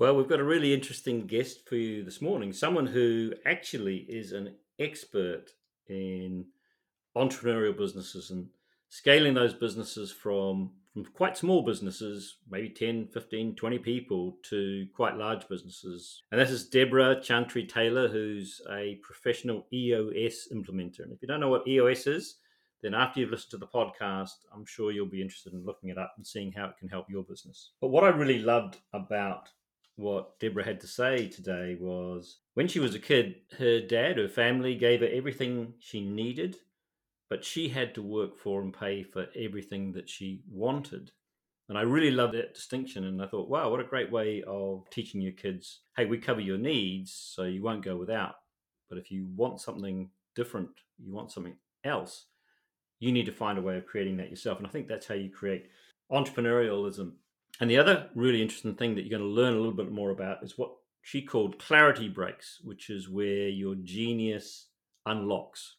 Well, we've got a really interesting guest for you this morning. Someone who actually is an expert in entrepreneurial businesses and scaling those businesses from from quite small businesses, maybe 10, 15, 20 people, to quite large businesses. And this is Debra Chantry Taylor, who's a professional EOS implementer. And if you don't know what EOS is, then after you've listened to the podcast, I'm sure you'll be interested in looking it up and seeing how it can help your business. But what I really loved about what Debra had to say today was when she was a kid, her dad, her family gave her everything she needed but she had to work for and pay for everything that she wanted. And I really love that distinction. And I thought, wow, what a great way of teaching your kids hey, we cover your needs so you won't go without. But if you want something different, you want something else, you need to find a way of creating that yourself. And I think that's how you create entrepreneurialism. And the other really interesting thing that you're going to learn a little bit more about is what she called clarity breaks, which is where your genius unlocks.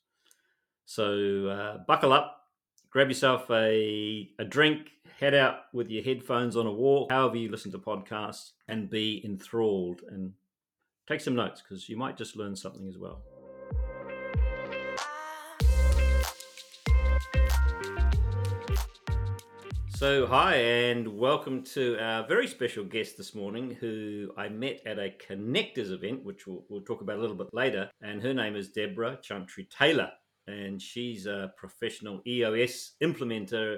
So uh, buckle up, grab yourself a, a drink, head out with your headphones on a walk, however you listen to podcasts, and be enthralled and take some notes because you might just learn something as well. So, hi, and welcome to our very special guest this morning, who I met at a Connectors event, which we'll, we'll talk about a little bit later. And her name is Debra Chantry Taylor and she's a professional EOS implementer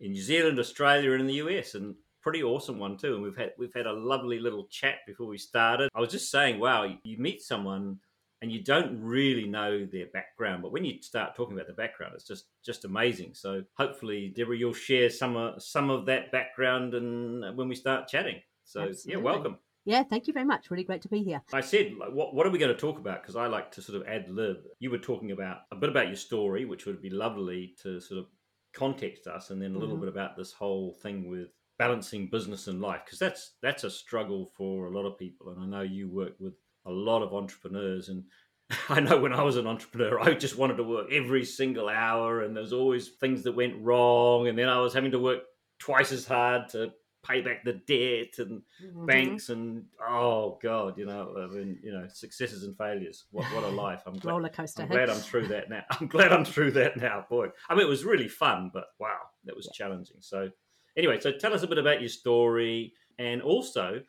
in New Zealand, Australia, and in the US, and pretty awesome one too. And we've had we've had a lovely little chat before we started. I was just saying, wow, you meet someone and you don't really know their background, but when you start talking about the background, it's just just amazing. So hopefully, Debra, you'll share some of some of that background and when we start chatting. So Absolutely. yeah, welcome. Yeah, thank you very much. Really great to be here. I said, like, what, what are we going to talk about? Because I like to sort of ad lib. You were talking about a bit about your story, which would be lovely to sort of context us, and then a little mm-hmm. bit about this whole thing with balancing business and life, because that's that's a struggle for a lot of people. And I know you work with a lot of entrepreneurs, and I know when I was an entrepreneur, I just wanted to work every single hour, and there's always things that went wrong, and then I was having to work twice as hard to pay back the debt and mm-hmm. banks and oh god, you know, I mean, you know, successes and failures. What what a life! I'm glad, roller coaster. I'm glad I'm through that now. I'm glad I'm through that now, boy. I mean, it was really fun, but wow, that was yeah. challenging. So, anyway, so tell us a bit about your story, and also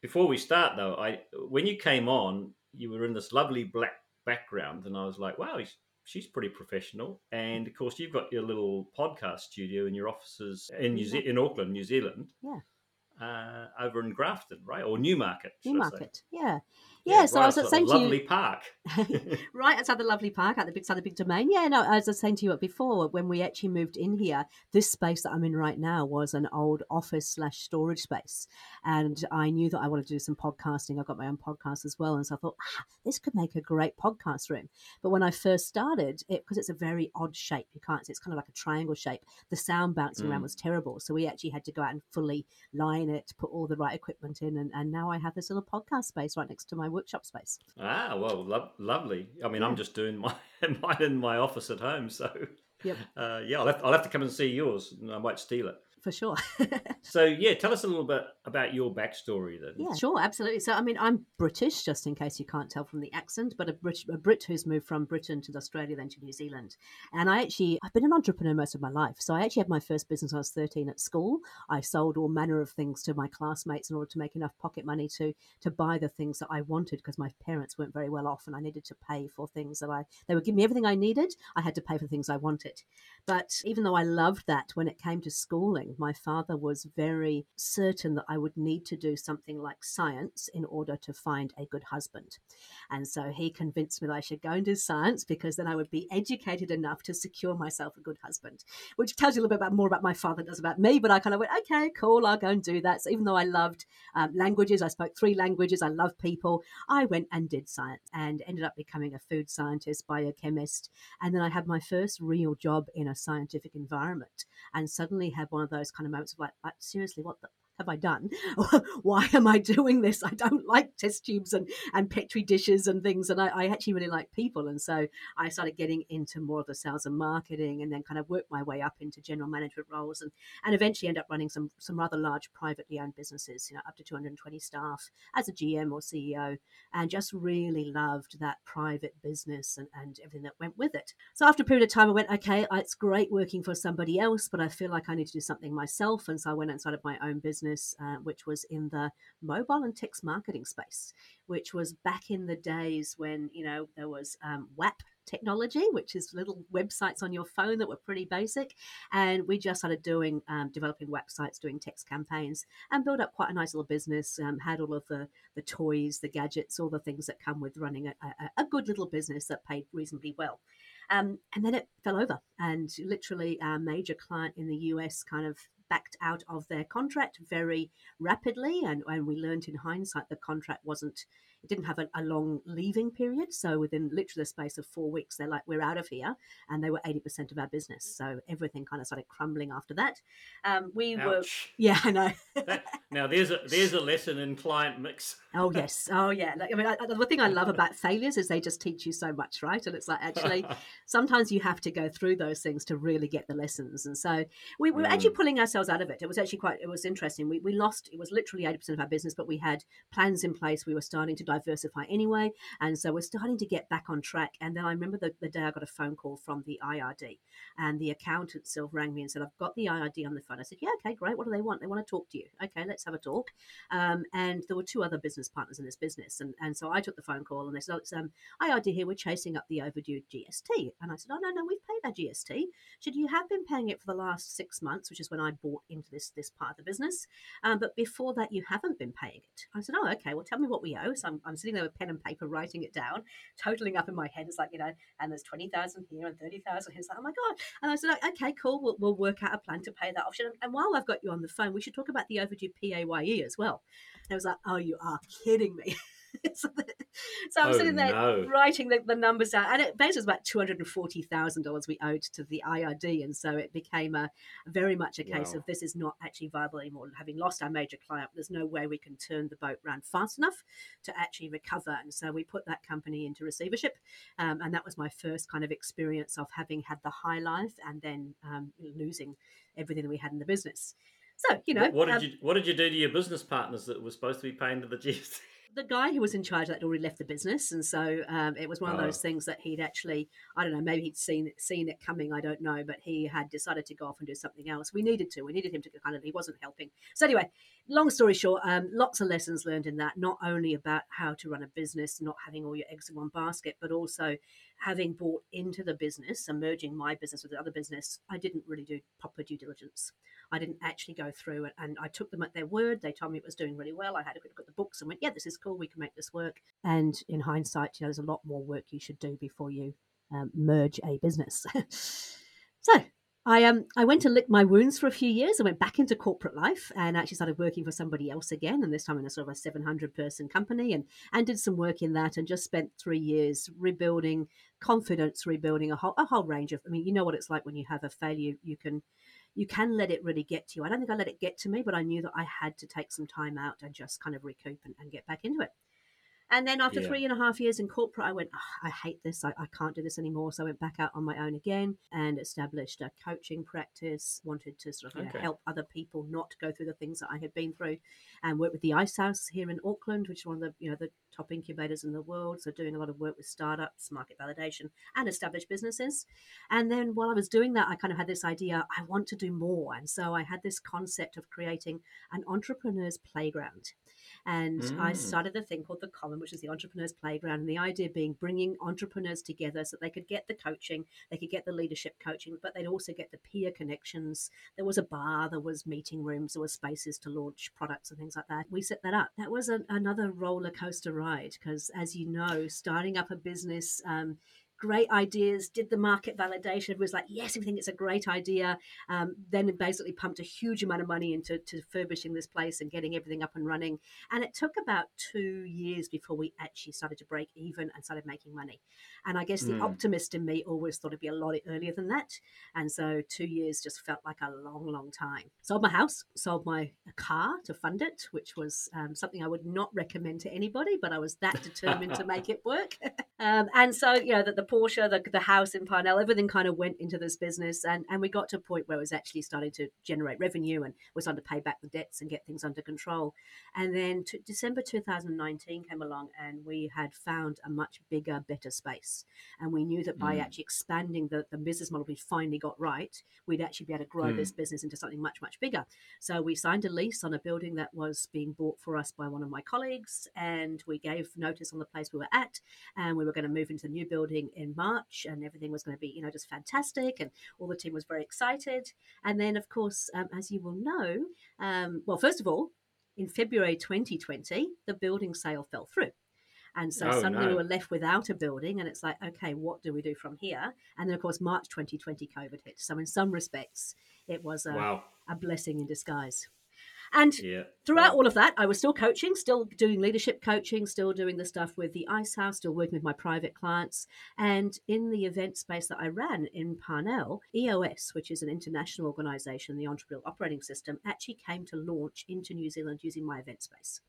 before we start though, I when you came on, you were in this lovely black background, and I was like, wow, she's pretty professional. And of course, you've got your little podcast studio in your offices in New Ze- in Auckland, New Zealand. Yeah. Uh, over in Grafton, right, or Newmarket? Newmarket, yeah. Yeah, so right I was saying to lovely you, park, right outside the lovely park at the big side of the big domain. Yeah, no, as I was saying to you before, when we actually moved in here, this space that I'm in right now was an old office slash storage space, and I knew that I wanted to do some podcasting. I've got my own podcast as well, and so I thought ah, this could make a great podcast room. But when I first started, it because it's a very odd shape, you can't. See it's kind of like a triangle shape. The sound bouncing mm. around was terrible, so we actually had to go out and fully line it, put all the right equipment in, and, and now I have this little podcast space right next to my workshop space. Ah, well, lo- lovely. I mean, yeah. I'm just doing my mine in my office at home, so yep. Uh, yeah, I'll have, I'll have to come and see yours. and I might steal it for sure. so yeah, tell us a little bit about your backstory then. Yeah, sure, absolutely. So I mean, I'm British, just in case you can't tell from the accent, but a Brit, a Brit who's moved from Britain to Australia, then to New Zealand. And I actually, I've been an entrepreneur most of my life. So I actually had my first business when I was 13 at school. I sold all manner of things to my classmates in order to make enough pocket money to to buy the things that I wanted because my parents weren't very well off, and I needed to pay for things that I. They would give me everything I needed. I had to pay for things I wanted. But even though I loved that, when it came to schooling, my father was very certain that I would need to do something like science in order to find a good husband. And so he convinced me that I should go and do science because then I would be educated enough to secure myself a good husband, which tells you a little bit about, more about my father than does about me. But I kind of went, okay, cool, I'll go and do that. So even though I loved um, languages, I spoke three languages, I love people, I went and did science and ended up becoming a food scientist, biochemist. And then I had my first real job in a scientific environment and suddenly had one of those kind of moments of like, like seriously, what the have I done? Why am I doing this? I don't like test tubes and, and petri dishes and things. And I, I, actually really like people. And so I started getting into more of the sales and marketing and then kind of worked my way up into general management roles and, and eventually end up running some, some rather large privately owned businesses, you know, up to 220 staff as a GM or CEO, and just really loved that private business and, and everything that went with it. So after a period of time, I went, okay, it's great working for somebody else, but I feel like I need to do something myself. And so I went and started my own business, uh, which was in the mobile and text marketing space, which was back in the days when, you know, there was um, WAP technology, which is little websites on your phone that were pretty basic. And we just started doing, um, developing websites, doing text campaigns, and built up quite a nice little business. Um, had all of the the toys, the gadgets, all the things that come with running a, a, a good little business that paid reasonably well. Um, and then it fell over, and literally, our major client in the US kind of backed out of their contract very rapidly. And, and we learned in hindsight the contract wasn't it didn't have a, a, long leaving period. So within literally the space of four weeks, they're like, we're out of here. And they were 80% of our business. So everything kind of started crumbling after that. Um, we Ouch. were, yeah, I know. that, now there's a, there's a lesson in client mix. oh, yes. Oh, yeah. Like, I mean, I, the thing I love about failures is they just teach you so much, right? And it's like, actually, sometimes you have to go through those things to really get the lessons. And so we, we were mm. actually pulling ourselves out of it. It was actually quite, it was interesting. We, we lost, it was literally 80% of our business, but we had plans in place. We were starting to diversify anyway. And so we're starting to get back on track. And then I remember the, the day I got a phone call from the IRD and the accountant self rang me and said, I've got the IRD on the phone. I said, Yeah, okay, great. What do they want? They want to talk to you. Okay, let's have a talk. Um, and there were two other business partners in this business. And, and so I took the phone call and they said, oh, it's um, IRD here. We're chasing up the overdue GST. And I said, Oh, no, no, we've paid our GST. Should you have been paying it for the last six months, which is when I bought into this, this part of the business. Um, but before that, you haven't been paying it. I said, Oh, okay, well, tell me what we owe. So I'm, I'm sitting there with pen and paper writing it down, totaling up in my head. It's like, you know, and there's 20,000 here and 30,000 here. It's like, oh my God. And I said, okay, cool. We'll, we'll work out a plan to pay that option. And, and while I've got you on the phone, we should talk about the overdue PAYE as well. And I was like, oh, you are kidding me. so, I'm oh, sitting there no. writing the, the, numbers down, and it basically was about two hundred and forty thousand dollars we owed to the IRD, and so it became a very much a case wow. of this is not actually viable anymore. Having lost our major client, there's no way we can turn the boat around fast enough to actually recover, and so we put that company into receivership, um, and that was my first kind of experience of having had the high life and then um, losing everything that we had in the business. So you know, what, what did um, you what did you do to your business partners that were supposed to be paying to the GST? The guy who was in charge of that already left the business, and so um, it was one of those oh. things that he'd actually, I don't know, maybe he'd seen seen it coming, I don't know, but he had decided to go off and do something else. We needed to, we needed him to kind of, he wasn't helping. So anyway, long story short, um, lots of lessons learned in that, not only about how to run a business, not having all your eggs in one basket, but also having bought into the business and merging my business with the other business, I didn't really do proper due diligence. I didn't actually go through it, and I took them at their word. They told me it was doing really well. I had a good look at the books and went, "Yeah, this is cool. We can make this work." And in hindsight, you know, there's a lot more work you should do before you um, merge a business. so I um I went to lick my wounds for a few years. I went back into corporate life and actually started working for somebody else again, and this time in a sort of a 700 person company, and and did some work in that, and just spent three years rebuilding confidence, rebuilding a whole a whole range of. I mean, you know what it's like when you have a failure. You can you can let it really get to you. I don't think I let it get to me, but I knew that I had to take some time out and just kind of recoup and, and get back into it. And then after yeah. three and a half years in corporate, I went, oh, I hate this. I, I, can't do this anymore. So I went back out on my own again and established a coaching practice, wanted to sort of okay. know, help other people not go through the things that I had been through and work with the Ice House here in Auckland, which is one of the, you know, the top incubators in the world. So doing a lot of work with startups, market validation and established businesses. And then while I was doing that, I kind of had this idea, I want to do more. And so I had this concept of creating an entrepreneur's playground. And mm. I started a thing called The Common, which is the Entrepreneurs Playground. And the idea being bringing entrepreneurs together so they could get the coaching, they could get the leadership coaching, but they'd also get the peer connections. There was a bar, there was meeting rooms, there were spaces to launch products and things like that. We set that up. That was a, another roller coaster ride because, as you know, starting up a business, um, great ideas, did the market validation, was like, yes, we think it's a great idea. Um, then basically pumped a huge amount of money into to furbishing this place and getting everything up and running. And it took about two years before we actually started to break even and started making money. And I guess the mm. optimist in me always thought it'd be a lot earlier than that. And so two years just felt like a long, long time. Sold my house, sold my car to fund it, which was um, something I would not recommend to anybody, but I was that determined to make it work. um, and so, you know, that the Porsche, the, the house in Parnell, everything kind of went into this business. And, and we got to a point where it was actually starting to generate revenue and was starting to pay back the debts and get things under control. And then December 2019 came along and we had found a much bigger, better space. And we knew that by mm. actually expanding the, the business model we finally got right, we'd actually be able to grow mm. this business into something much, much bigger. So we signed a lease on a building that was being bought for us by one of my colleagues, and we gave notice on the place we were at, and we were going to move into the new building in March, and everything was going to be, you know, just fantastic, and all the team was very excited. And then, of course, um, as you will know, um, well, first of all, in February 2020, the building sale fell through. And so oh, suddenly no. we were left without a building, and it's like, okay, what do we do from here? And then, of course, March 2020, COVID hit. So, in some respects, it was a, wow. a blessing in disguise. And yeah. throughout all of that, I was still coaching, still doing leadership coaching, still doing the stuff with the Ice House, still working with my private clients. And in the event space that I ran in Parnell, EOS, which is an international organization, the Entrepreneurial Operating System, actually came to launch into New Zealand using my event space.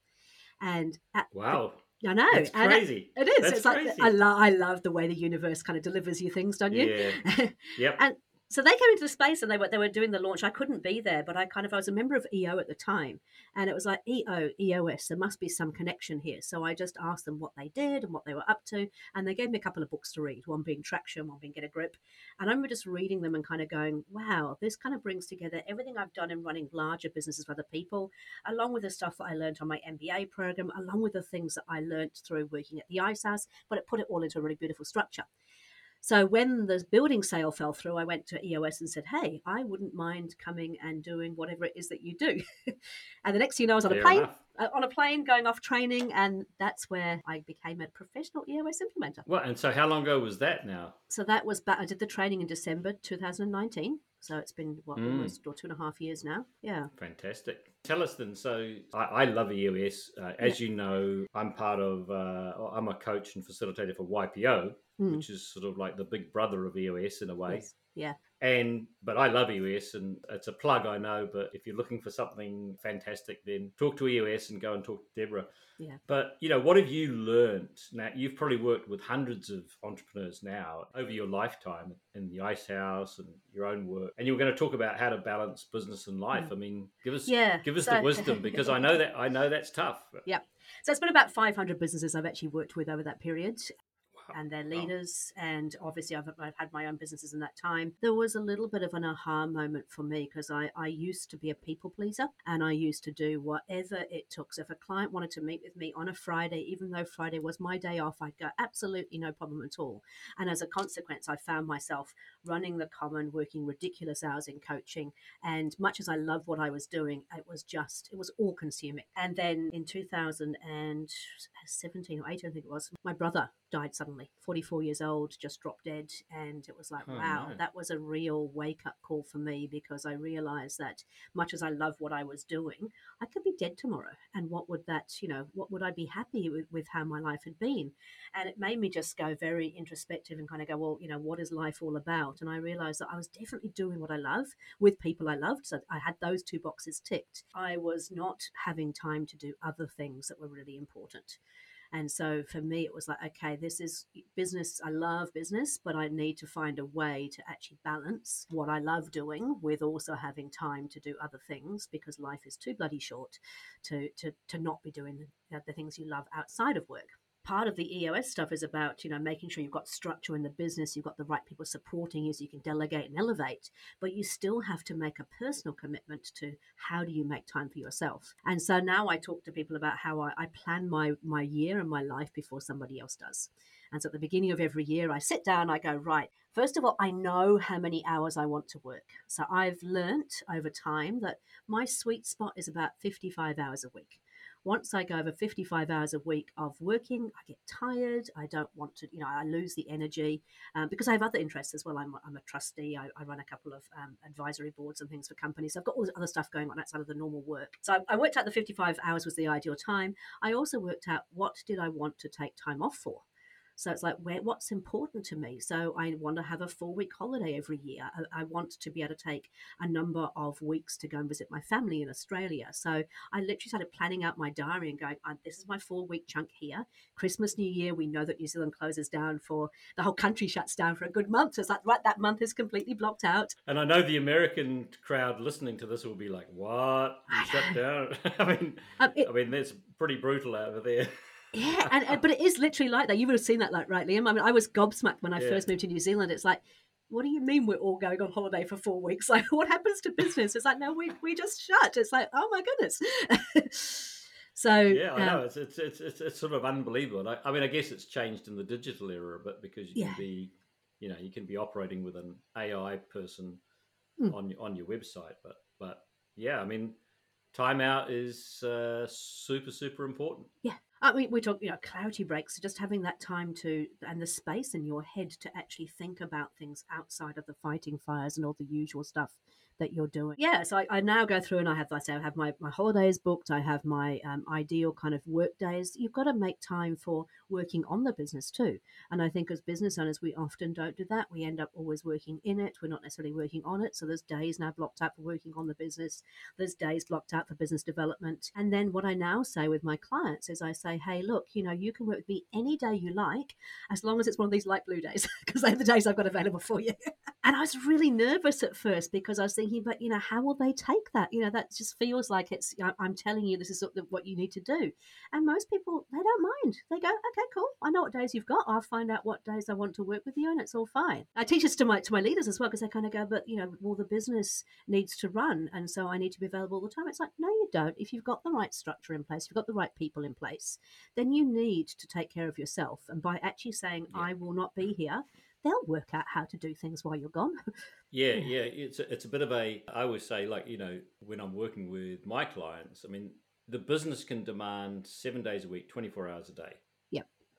And at, wow. I know. It's crazy. It, it is. That's it's crazy. like I, lo- I love the way the universe kind of delivers you things, don't you? Yeah. Yep. and so they came into the space and they were they were doing the launch. I couldn't be there, but I kind of I was a member of EO at the time, and it was like EO EOS. There must be some connection here. So I just asked them what they did and what they were up to, and they gave me a couple of books to read. One being Traction, one being Get a Grip, and I remember just reading them and kind of going, "Wow, this kind of brings together everything I've done in running larger businesses for other people, along with the stuff that I learned on my MBA program, along with the things that I learned through working at the House, but it put it all into a really beautiful structure." So when the building sale fell through, I went to EOS and said, "Hey, I wouldn't mind coming and doing whatever it is that you do." and the next thing you know, I was on Fair a plane, uh, on a plane going off training, and that's where I became a professional EOS implementer. Well, and so how long ago was that now? So that was back. I did the training in December 2019. So it's been what mm. almost or two and a half years now. Yeah. Fantastic. Tell us then. So I, I love EOS. Uh, as yeah. you know, I'm part of. Uh, I'm a coach and facilitator for YPO, mm. which is sort of like the big brother of EOS in a way. Yes. Yeah. And but I love EOS and it's a plug I know, but if you're looking for something fantastic, then talk to EOS and go and talk to Debra. Yeah. But you know, what have you learned? Now you've probably worked with hundreds of entrepreneurs now over your lifetime in the Ice House and your own work. And you were going to talk about how to balance business and life. Mm. I mean, give us yeah, give us so, the wisdom because I know that I know that's tough. Yeah. So it's been about 500 businesses I've actually worked with over that period and their leaders. And obviously, I've, I've had my own businesses in that time. There was a little bit of an aha moment for me because I, I used to be a people pleaser and I used to do whatever it took. So if a client wanted to meet with me on a Friday, even though Friday was my day off, I'd go, absolutely no problem at all. And as a consequence, I found myself running the common, working ridiculous hours in coaching. And much as I loved what I was doing, it was just, it was all consuming. And then in 2017 or 18, I think it was, my brother died suddenly, 44 years old, just dropped dead. And it was like, oh, wow, no. that was a real wake up call for me because I realized that much as I love what I was doing, I could be dead tomorrow. And what would that, you know, what would I be happy with, with how my life had been? And it made me just go very introspective and kind of go, well, you know, what is life all about? And I realized that I was definitely doing what I love with people I loved. So I had those two boxes ticked. I was not having time to do other things that were really important. And so for me, it was like, okay, this is business. I love business, but I need to find a way to actually balance what I love doing with also having time to do other things because life is too bloody short to, to, to not be doing the, the things you love outside of work part of the EOS stuff is about, you know, making sure you've got structure in the business, you've got the right people supporting you so you can delegate and elevate, but you still have to make a personal commitment to how do you make time for yourself. And so now I talk to people about how I, I plan my my year and my life before somebody else does. And so at the beginning of every year, I sit down, I go, right, first of all, I know how many hours I want to work. So I've learnt over time that my sweet spot is about 55 hours a week once I go over 55 hours a week of working, I get tired. I don't want to, you know, I lose the energy um, because I have other interests as well. I'm, I'm a trustee. I, I run a couple of um, advisory boards and things for companies. I've got all this other stuff going on outside of the normal work. So I, I worked out the 55 hours was the ideal time. I also worked out what did I want to take time off for. So it's like, where, what's important to me? So I want to have a four week holiday every year. I, I, want to be able to take a number of weeks to go and visit my family in Australia. So I literally started planning out my diary and going, this is my four week chunk here. Christmas, New Year, we know that New Zealand closes down for the whole country shuts down for a good month. So it's like, right, that month is completely blocked out. And I know the American crowd listening to this will be like, what? You shut down? I mean, um, it, I mean, that's pretty brutal over there. Yeah, and, and, but it is literally like that. You would have seen that, like, right, Liam? I mean, I was gobsmacked when I yeah. first moved to New Zealand. It's like, what do you mean we're all going on holiday for four weeks? Like, what happens to business? It's like, no, we we just shut. It's like, oh my goodness. so yeah, I um, know it's, it's it's it's sort of unbelievable. I, I, mean, I guess it's changed in the digital era a bit because you yeah. can be, you know, you can be operating with an AI person hmm. on on your website, but but yeah, I mean, timeout is uh, super super important. Yeah, I mean, we talk, you know, clarity breaks, just having that time to, and the space in your head to actually think about things outside of the fighting fires and all the usual stuff that you're doing. Yeah, so I, I now go through and I have, I say, I have my, my holidays booked. I have my um, ideal kind of work days. You've got to make time for working on the business too. And I think as business owners, we often don't do that. We end up always working in it. We're not necessarily working on it. So there's days now blocked out for working on the business. There's days blocked out for business development. And then what I now say with my clients is I say, hey, look, you know, you can work with me any day you like, as long as it's one of these light blue days, because they're the days I've got available for you. and I was really nervous at first because I was thinking, thinking, but you know, how will they take that? You know, that just feels like it's. I'm telling you, this is what you need to do, and most people they don't mind. They go, okay, cool. I know what days you've got. I'll find out what days I want to work with you, and it's all fine. I teach this to my to my leaders as well because they kind of go, but you know, well, the business needs to run, and so I need to be available all the time. It's like, no, you don't. If you've got the right structure in place, if you've got the right people in place, then you need to take care of yourself. And by actually saying, yeah. I will not be here they'll work out how to do things while you're gone. yeah, yeah, it's a, it's a bit of a. I always say, like you know, when I'm working with my clients, I mean, the business can demand seven days a week, twenty four hours a day.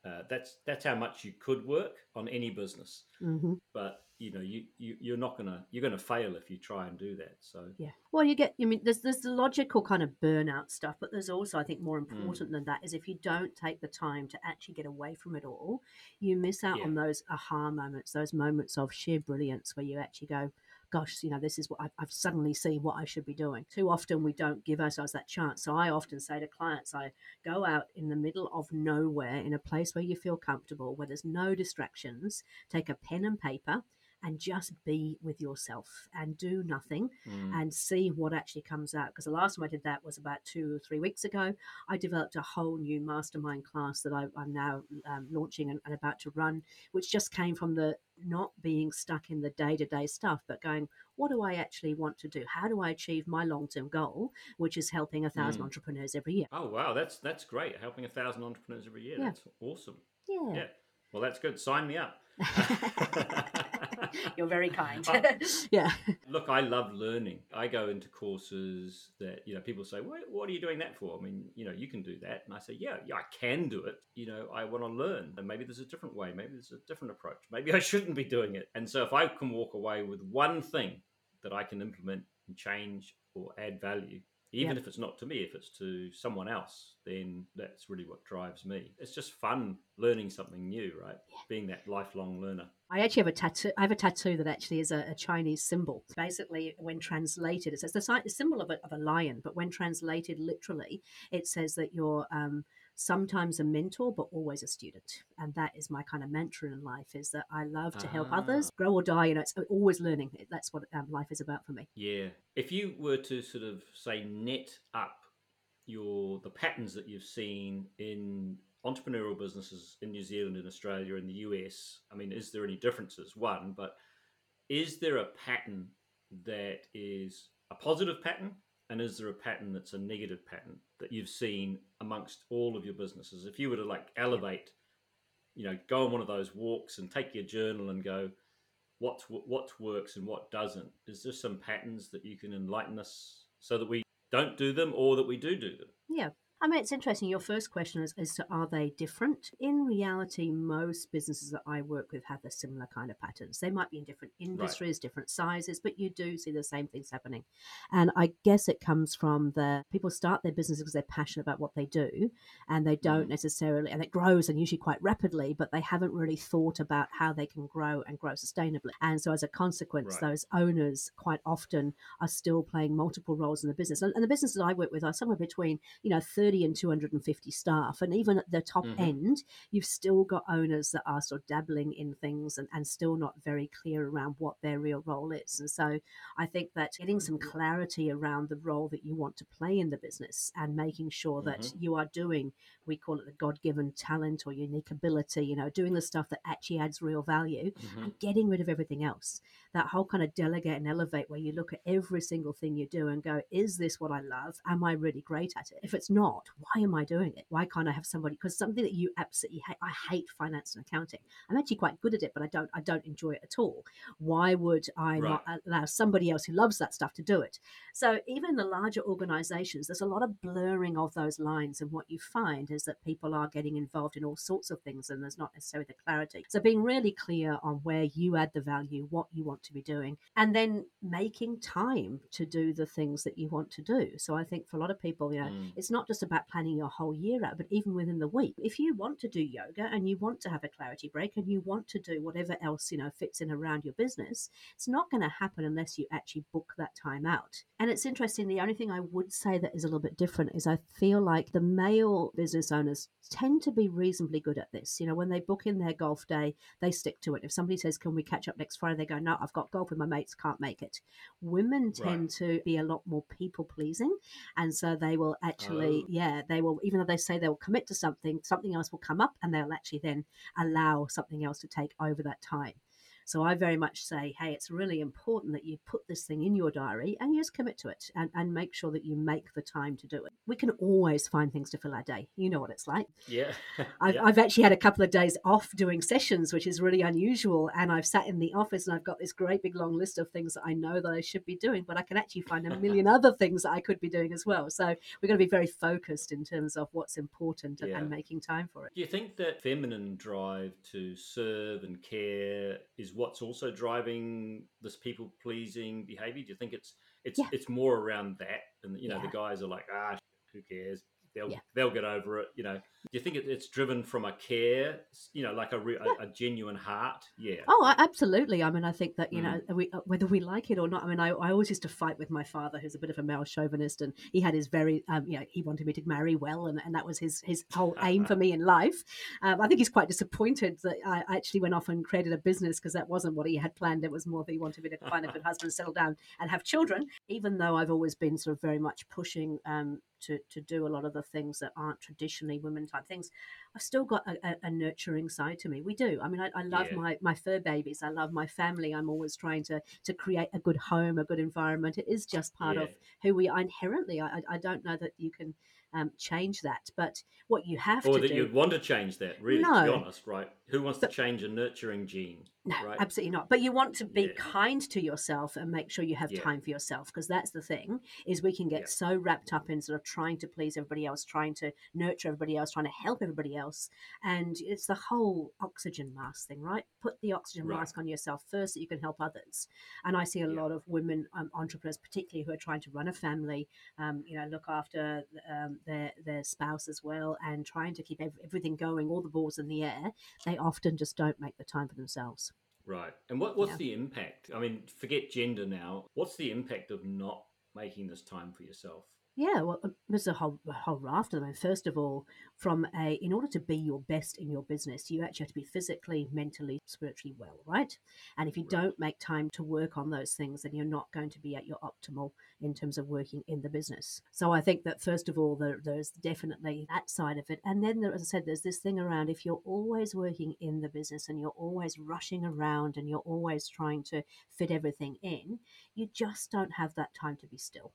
Uh, that's that's how much you could work on any business. Mm-hmm. But you know you, you you're not gonna you're gonna fail if you try and do that so yeah well you get i mean there's there's the logical kind of burnout stuff but there's also i think more mm. important mm. than that is if you don't take the time to actually get away from it all you miss out yeah. on those aha moments those moments of sheer brilliance where you actually go gosh, you know, this is what I've, I've, suddenly seen what I should be doing. Too often we don't give ourselves that chance. So I often say to clients, I go out in the middle of nowhere in a place where you feel comfortable, where there's no distractions, take a pen and paper and just be with yourself and do nothing mm. and see what actually comes out. Because the last time I did that was about two or three weeks ago. I developed a whole new mastermind class that I, am now um, launching and, and about to run, which just came from the not being stuck in the day to day stuff, but going, what do I actually want to do? How do I achieve my long term goal, which is helping a thousand mm. entrepreneurs every year? Oh wow, that's that's great! Helping a thousand entrepreneurs every year. Yeah. That's awesome. Yeah. Yeah. Well, that's good. Sign me up. You're very kind. yeah. Look, I love learning. I go into courses that, you know, people say, what, what are you doing that for? I mean, you know, you can do that. And I say, yeah, yeah, I can do it. You know, I want to learn. And maybe there's a different way. Maybe there's a different approach. Maybe I shouldn't be doing it. And so if I can walk away with one thing that I can implement and change or add value, even if it's not to me if it's to someone else then that's really what drives me. It's just fun learning something new right? Yeah. being that lifelong learner. I actually have a tattoo i have a tattoo that actually is a, a chinese symbol. Basically when translated it says the, the symbol of a, of a lion but when translated literally it says that you're um, sometimes a mentor but always a student. And that is my kind of mantra in life is that i love to help others ah. grow or die you know it's always learning. That's what um, life is about for me. Yeah. If you were to sort of say net up your the patterns that you've seen in entrepreneurial businesses in new zealand in australia in the us i mean is there any differences? One but is there a pattern that is a positive pattern and is there a pattern that's a negative pattern that you've seen amongst all of your businesses? If you were to like elevate, you know, go on one of those walks and take your journal and go, what what works and what doesn't? Is there some patterns that you can enlighten us so that we don't do them or that we do do them? Yeah, I mean, it's interesting. Your first question is as to are they different? In reality, most businesses that I work with have a similar kind of patterns. They might be in different industries, right. different sizes, but you do see the same things happening. And I guess it comes from the people start their business because they're passionate about what they do and they don't mm. necessarily, and it grows and usually quite rapidly, but they haven't really thought about how they can grow and grow sustainably. And so as a consequence, right. those owners quite often are still playing multiple roles in the business. And, and the businesses I work with are somewhere between, you know, 30 30 and 250 staff. And even at the top mm-hmm. end, you've still got owners that are sort of dabbling in things and, and still not very clear around what their real role is. And so I think that getting some mm-hmm. clarity around the role that you want to play in the business and making sure that mm-hmm. you are doing, we call it the God given talent or unique ability, you know, doing the stuff that actually adds real value mm-hmm. and getting rid of everything else. That whole kind of delegate and elevate where you look at every single thing you do and go, is this what I love? Am I really great at it? If it's not, why am I doing it? Why can't I have somebody? Because something that you absolutely hate. I hate finance and accounting. I'm actually quite good at it, but I don't. I don't enjoy it at all. Why would I right. not allow somebody else who loves that stuff to do it? So even the larger organisations, there's a lot of blurring of those lines, and what you find is that people are getting involved in all sorts of things, and there's not necessarily the clarity. So being really clear on where you add the value, what you want to be doing, and then making time to do the things that you want to do. So I think for a lot of people, you know, mm. it's not just about planning your whole year out, but even within the week, if you want to do yoga and you want to have a clarity break and you want to do whatever else, you know, fits in around your business, it's not going to happen unless you actually book that time out. And it's interesting, the only thing I would say that is a little bit different is I feel like the male business owners tend to be reasonably good at this. You know, when they book in their golf day, they stick to it. If somebody says, Can we catch up next Friday? They go, No, I've got golf with my mates, can't make it. Women tend right. to be a lot more people pleasing. And so they will actually, oh. yeah, they will, even though they say they will commit to something, something else will come up and they'll actually then allow something else to take over that time. So I very much say, hey, it's really important that you put this thing in your diary and you just commit to it and, and make sure that you make the time to do it. We can always find things to fill our day. You know what it's like. Yeah. I've, yeah. I've actually had a couple of days off doing sessions, which is really unusual. And I've sat in the office and I've got this great big long list of things that I know that I should be doing, but I can actually find a million other things that I could be doing as well. So we're going to be very focused in terms of what's important yeah. and making time for it. Do you think that feminine drive to serve and care is what's also driving this people pleasing behavior? Do you think it's it's yeah. it's more around that? And you know, yeah. the guys are like, ah, who cares? They'll yeah. they'll get over it. You know, do you think it, it's driven from a care? You know, like a, re, a, a, genuine heart? Yeah. Oh, absolutely. I mean, I think that you mm. know, we, uh, whether we like it or not. I mean, I, I always used to fight with my father, who's a bit of a male chauvinist, and he had his very, um, you know, he wanted me to marry well, and, and that was his his whole aim for me in life. Um, I think he's quite disappointed that I actually went off and created a business because that wasn't what he had planned. It was more that he wanted me to find a good husband, settle down, and have children. Even though I've always been sort of very much pushing um, to, to do a lot of the things that aren't traditionally women type things, I've still got a, a, a nurturing side to me. We do. I mean, I, I love yeah. my, my fur babies. I love my family. I'm always trying to, to create a good home, a good environment. It is just part yeah. of who we are inherently. I, I don't know that you can um, change that. But what you have or to that do, you'd want to change that, really, no. to be honest, right? Who wants but, to change a nurturing gene? No, right? absolutely not. But you want to be yeah. kind to yourself and make sure you have yeah. time for yourself because that's the thing is we can get yeah. so wrapped up in sort of trying to please everybody else, trying to nurture everybody else, trying to help everybody else, and it's the whole oxygen mask thing, right? Put the oxygen right. mask on yourself first so you can help others. And I see a lot of women um, entrepreneurs, particularly who are trying to run a family, um, you know, look after um, their their spouse as well, and trying to keep everything going, all the balls in the air. They often just don't make the time for themselves. Right. And what, what's yeah. the impact? I mean, forget gender now. What's the impact of not making this time for yourself? Yeah, well, there's a whole, a whole raft of them. First of all, from a, in order to be your best in your business, you actually have to be physically, mentally, spiritually well, right? And if you right. don't make time to work on those things, then you're not going to be at your optimal in terms of working in the business. So I think that first of all, there, there's definitely that side of it. And then, there, as I said, there's this thing around if you're always working in the business and you're always rushing around and you're always trying to fit everything in, you just don't have that time to be still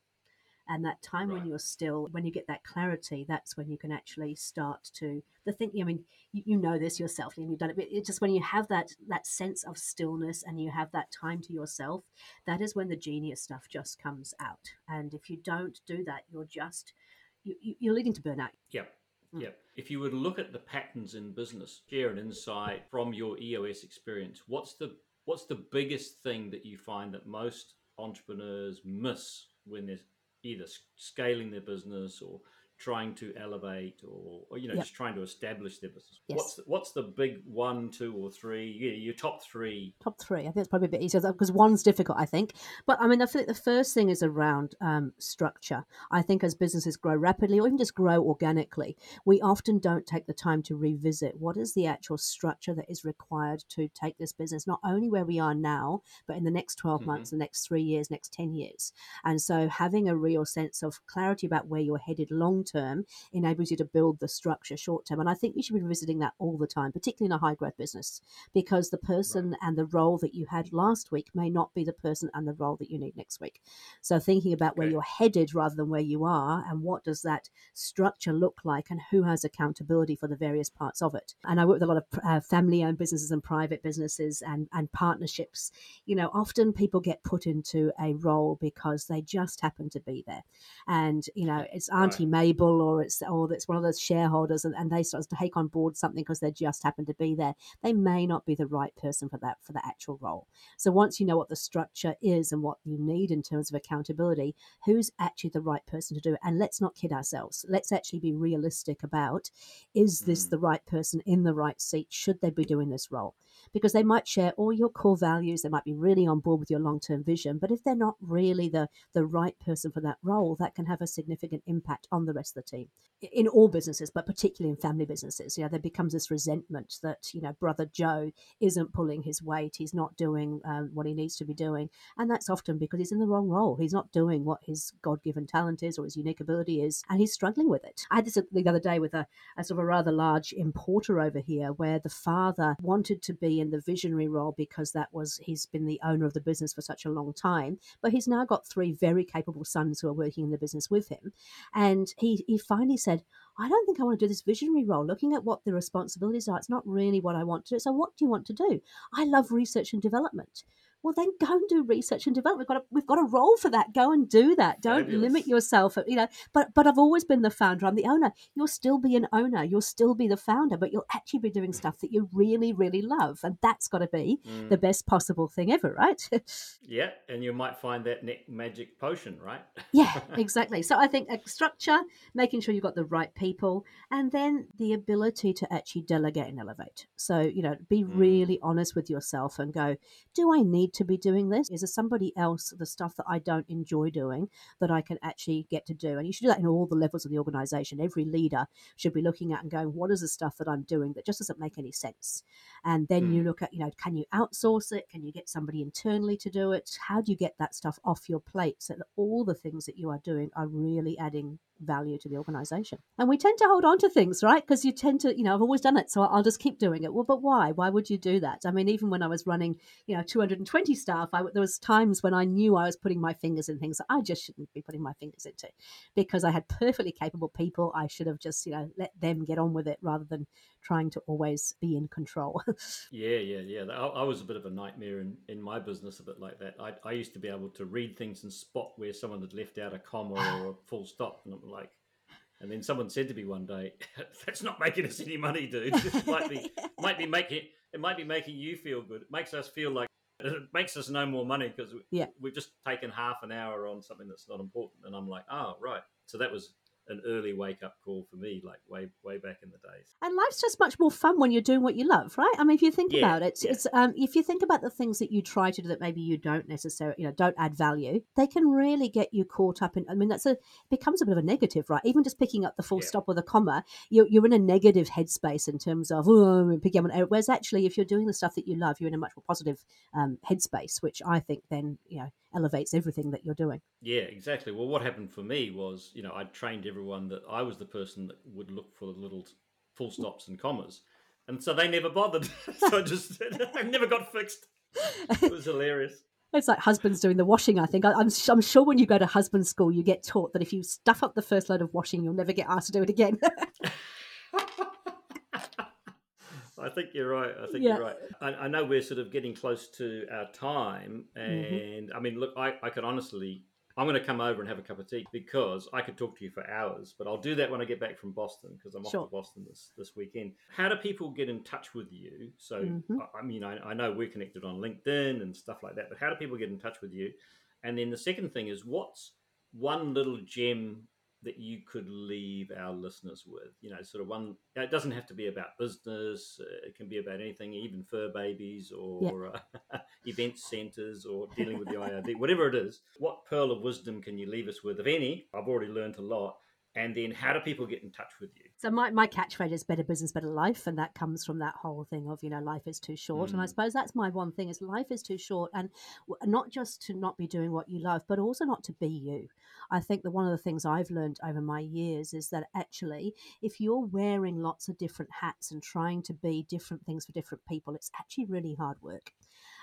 and that time right. when you're still when you get that clarity that's when you can actually start to the thing i mean you, you know this yourself and you've done it but it's just when you have that that sense of stillness and you have that time to yourself that is when the genius stuff just comes out and if you don't do that you're just you, you're leading to burnout. Yep. Mm. Yep. If you were to look at the patterns in business, share an insight from your EOS experience. What's the what's the biggest thing that you find that most entrepreneurs miss when they're either scaling their business or trying to elevate or, or you know yep. just trying to establish their business. Yes. what's the, what's the big one two or three? Yeah, your top three. Top three. I think it's probably a bit easier because one's difficult i think. But i mean i think the first thing is around um, structure. I think as businesses grow rapidly or even just grow organically we often don't take the time to revisit what is the actual structure that is required to take this business not only where we are now but in the next 12 mm-hmm. months the next three years next 10 years. And so having a real sense of clarity about where you're headed long term enables you to build the structure short term. And I think you should be revisiting that all the time, particularly in a high growth business, because the person right. and the role that you had last week may not be the person and the role that you need next week. So thinking about okay. where you're headed rather than where you are and what does that structure look like and who has accountability for the various parts of it. And I work with a lot of uh, family owned businesses and private businesses and, and partnerships. You know, often people get put into a role because they just happen to be there. And, you know, it's Auntie right. Mabel people or it's or it's one of those shareholders and, and they start to take on board something because they just happen to be there they may not be the right person for that for the actual role. So once you know what the structure is and what you need in terms of accountability who's actually the right person to do it? And let's not kid ourselves. Let's actually be realistic about is this mm. the right person in the right seat? Should they be doing this role? Because they might share all your core values they might be really on board with your long-term vision but if they're not really the the right person for that role that can have a significant impact on the rest of the team in all businesses but particularly in family businesses. You know there becomes this resentment that you know brother joe isn't pulling his weight he's not doing um, what he needs to be doing. And that's often because he's in the wrong role. He's not doing what his god-given talent is or his unique ability is and he's struggling with it. I had this the other day with a, a sort of a rather large importer over here where the father wanted to be in the visionary role because that was he's been the owner of the business for such a long time but he's now got three very capable sons who are working in the business with him. And he he finally said I don't think I want to do this visionary role. Looking at what the responsibilities are, it's not really what I want to do. So, what do you want to do? I love research and development well then go and do research and development we've got a, we've got a role for that. Go and do that. Don't Fabulous. limit yourself you know. But but i've always been the founder. I'm the owner. You'll still be an owner. You'll still be the founder but you'll actually be doing stuff that you really really love and that's got to be mm. the best possible thing ever right? Yeah and you might find that magic potion right? Yeah exactly. So i think a structure making sure you've got the right people and then the ability to actually delegate and elevate. So you know be mm. really honest with yourself and go do i need need to be doing this? Is there somebody else, the stuff that I don't enjoy doing, that I can actually get to do? And you should do that in all the levels of the organization. Every leader should be looking at and going, what is the stuff that I'm doing that just doesn't make any sense? And then mm. you look at, you know, can you outsource it? Can you get somebody internally to do it? How do you get that stuff off your plate so that all the things that you are doing are really adding value to the organization. And we tend to hold on to things, right? Because you tend to, you know, I've always done it, so I'll just keep doing it. Well, but why? Why would you do that? I mean, even when I was running, you know, 220 staff, I, there was times when I knew I was putting my fingers in things that I just shouldn't be putting my fingers into because I had perfectly capable people. I should have just, you know, let them get on with it rather than trying to always be in control. yeah, yeah, yeah. I, I, was a bit of a nightmare in, in my business, a bit like that. I, I used to be able to read things and spot where someone had left out a comma or a full stop, and Like, and then someone said to me one day, "That's not making us any money, dude. This might be might be making it might be making you feel good. It makes us feel like it makes us no more money because yeah. we've just taken half an hour on something that's not important." And I'm like, "Oh, right." So that was an early wake up call for me, like way way back in the days. And life's just much more fun when you're doing what you love, right? I mean, if you think yeah, about it, yeah. it's um, if you think about the things that you try to do that maybe you don't necessarily, you know, don't add value, they can really get you caught up in. I mean, that's a becomes a bit of a negative, right? Even just picking up the full yeah. stop or the comma, you're you're in a negative headspace in terms of oh, picking up an error. Whereas actually, if you're doing the stuff that you love, you're in a much more positive um, headspace, which I think then you know elevates everything that you're doing. Yeah, exactly. Well, what happened for me was, you know, I trained everyone that I was the person that would look for the little full stops and commas. And so they never bothered. so I just, I never got fixed. It was hilarious. It's like husbands doing the washing. I think I, am I'm sure when you go to husband school, you get taught that if you stuff up the first load of washing, you'll never get asked to do it again. I think you're right. I think yeah. you're right. I, I, know we're sort of getting close to our time, mm-hmm. and mm-hmm. I mean, look, I, I could honestly I'm going to come over and have a cup of tea because I could talk to you for hours, but I'll do that when I get back from Boston because I'm Sure. off to Boston this, this weekend. How do people get in touch with you? So, Mhm. I- I mean, I, I know we're connected on LinkedIn and stuff like that, but how do people get in touch with you? And then the second thing is, what's one little gem that you could leave our listeners with? You know, sort of one. It doesn't have to be about business. Uh, it can be about anything, even fur babies or uh, event centres or dealing with the IRD, whatever it is. What pearl of wisdom can you leave us with, if any? I've already learned a lot. And then, how do people get in touch with you? So my, my catchphrase is better business, better life, and that comes from that whole thing of you know life is too short. And I Mm. suppose that's my one thing is life is too short, and not just to not be doing what you love, but also not to be you. I think that one of the things I've learned over my years is that actually, if you're wearing lots of different hats and trying to be different things for different people, it's actually really hard work.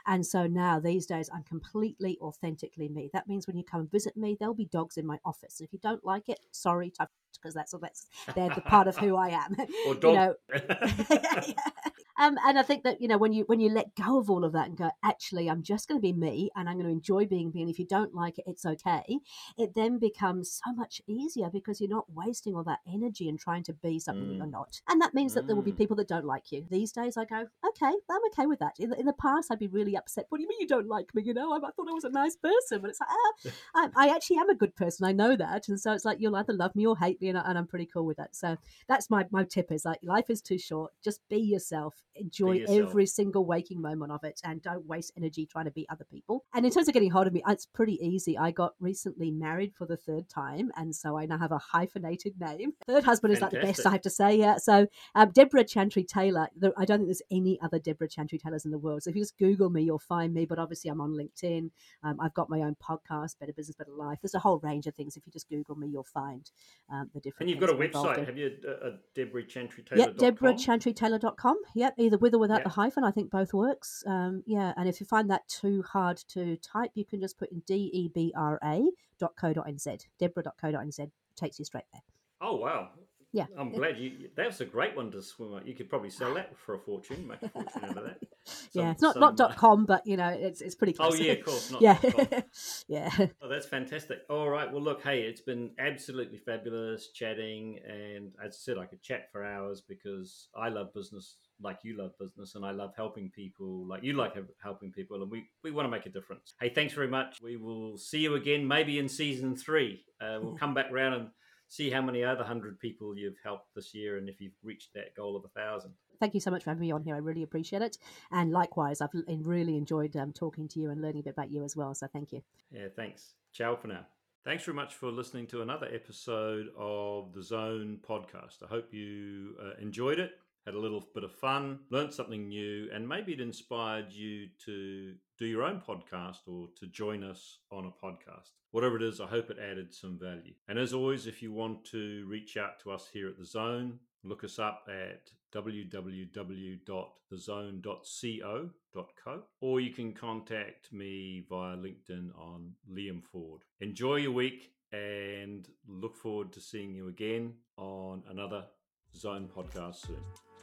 And so now these days, I'm completely authentically me. That means when you come and visit me, there'll be dogs in my office. If you don't like it, sorry, tough, because that's all that's they're the part of who I am. Or dog. um, and I think that you know when you when you let go of all of that and go, actually, I'm just going to be me, and I'm going to enjoy being me. And if you don't like it, it's okay. It then becomes so much easier because you're not wasting all that energy and trying to be something Mm. you're not. And that means that there will be Mm. people that don't like you. These days, I go, okay, I'm okay with that. In the, in the past, I'd be really upset. What do you mean you don't like me? You know, I, I thought I was a nice person, but it's like, ah, I, I actually am a good person. I know that, and so it's like you'll either love me or hate me, and, I, and I'm pretty cool with that. So that's my my tip is like life is too short. Just be yourself. Enjoy yourself. every single waking moment of it, and don't waste energy trying to be other people. And in terms of getting hold of me, it's pretty easy. I got recently married for the third time, and so I now have a hyphenated name. Third husband is like the best I have to say. Yeah. So um, Debra Chantry Taylor. I don't think there's any other Debra Chantry Taylors in the world. So if you just Google me, you'll find me. But obviously, I'm on LinkedIn. Um, I've got my own podcast, Better Business, Better Life. There's a whole range of things. If you just Google me, you'll find um, the different. And you've got a things I'm involved website, in. have you? Uh, Debra Chantry Yeah, Taylor. DebraChantryTaylor.com. Yep, either with or without Yeah. the hyphen. I think both works. Um, yeah, and if you find that too hard to type, you can just put in D E B R A dot co dot nz. Debra.co.nz takes you straight there. Oh wow! Yeah. I'm glad you. That's a great one to swim. at. You could probably sell that for a fortune, make a fortune out of that. Yeah, it's not some, not uh, dot com, but you know, it's it's pretty close. Oh yeah, of course. Not yeah, yeah. Oh, that's fantastic. All right. Well, look, hey, it's been absolutely fabulous chatting. And as I said, I could chat for hours because I love business like you love business and I love helping people like you like helping people. And we, we want to make a difference. Hey, thanks very much. We will see you again, maybe in season three. Uh, we'll come back round and see how many other hundred people you've helped this year and if you've reached that goal of a thousand. Thank you so much for having me on here. I really appreciate it. And likewise, I've really enjoyed um, talking to you and learning a bit about you as well. So thank you. Yeah, thanks. Ciao for now. Thanks very much for listening to another episode of the Zone podcast. I hope you uh, enjoyed it, had a little bit of fun, learned something new, and maybe it inspired you to do your own podcast or to join us on a podcast. Whatever it is, I hope it added some value. And as always, if you want to reach out to us here at the Zone, look us up at www.thezone.co.co or you can contact me via LinkedIn on Liam Ford. Enjoy your week and look forward to seeing you again on another Zone podcast soon.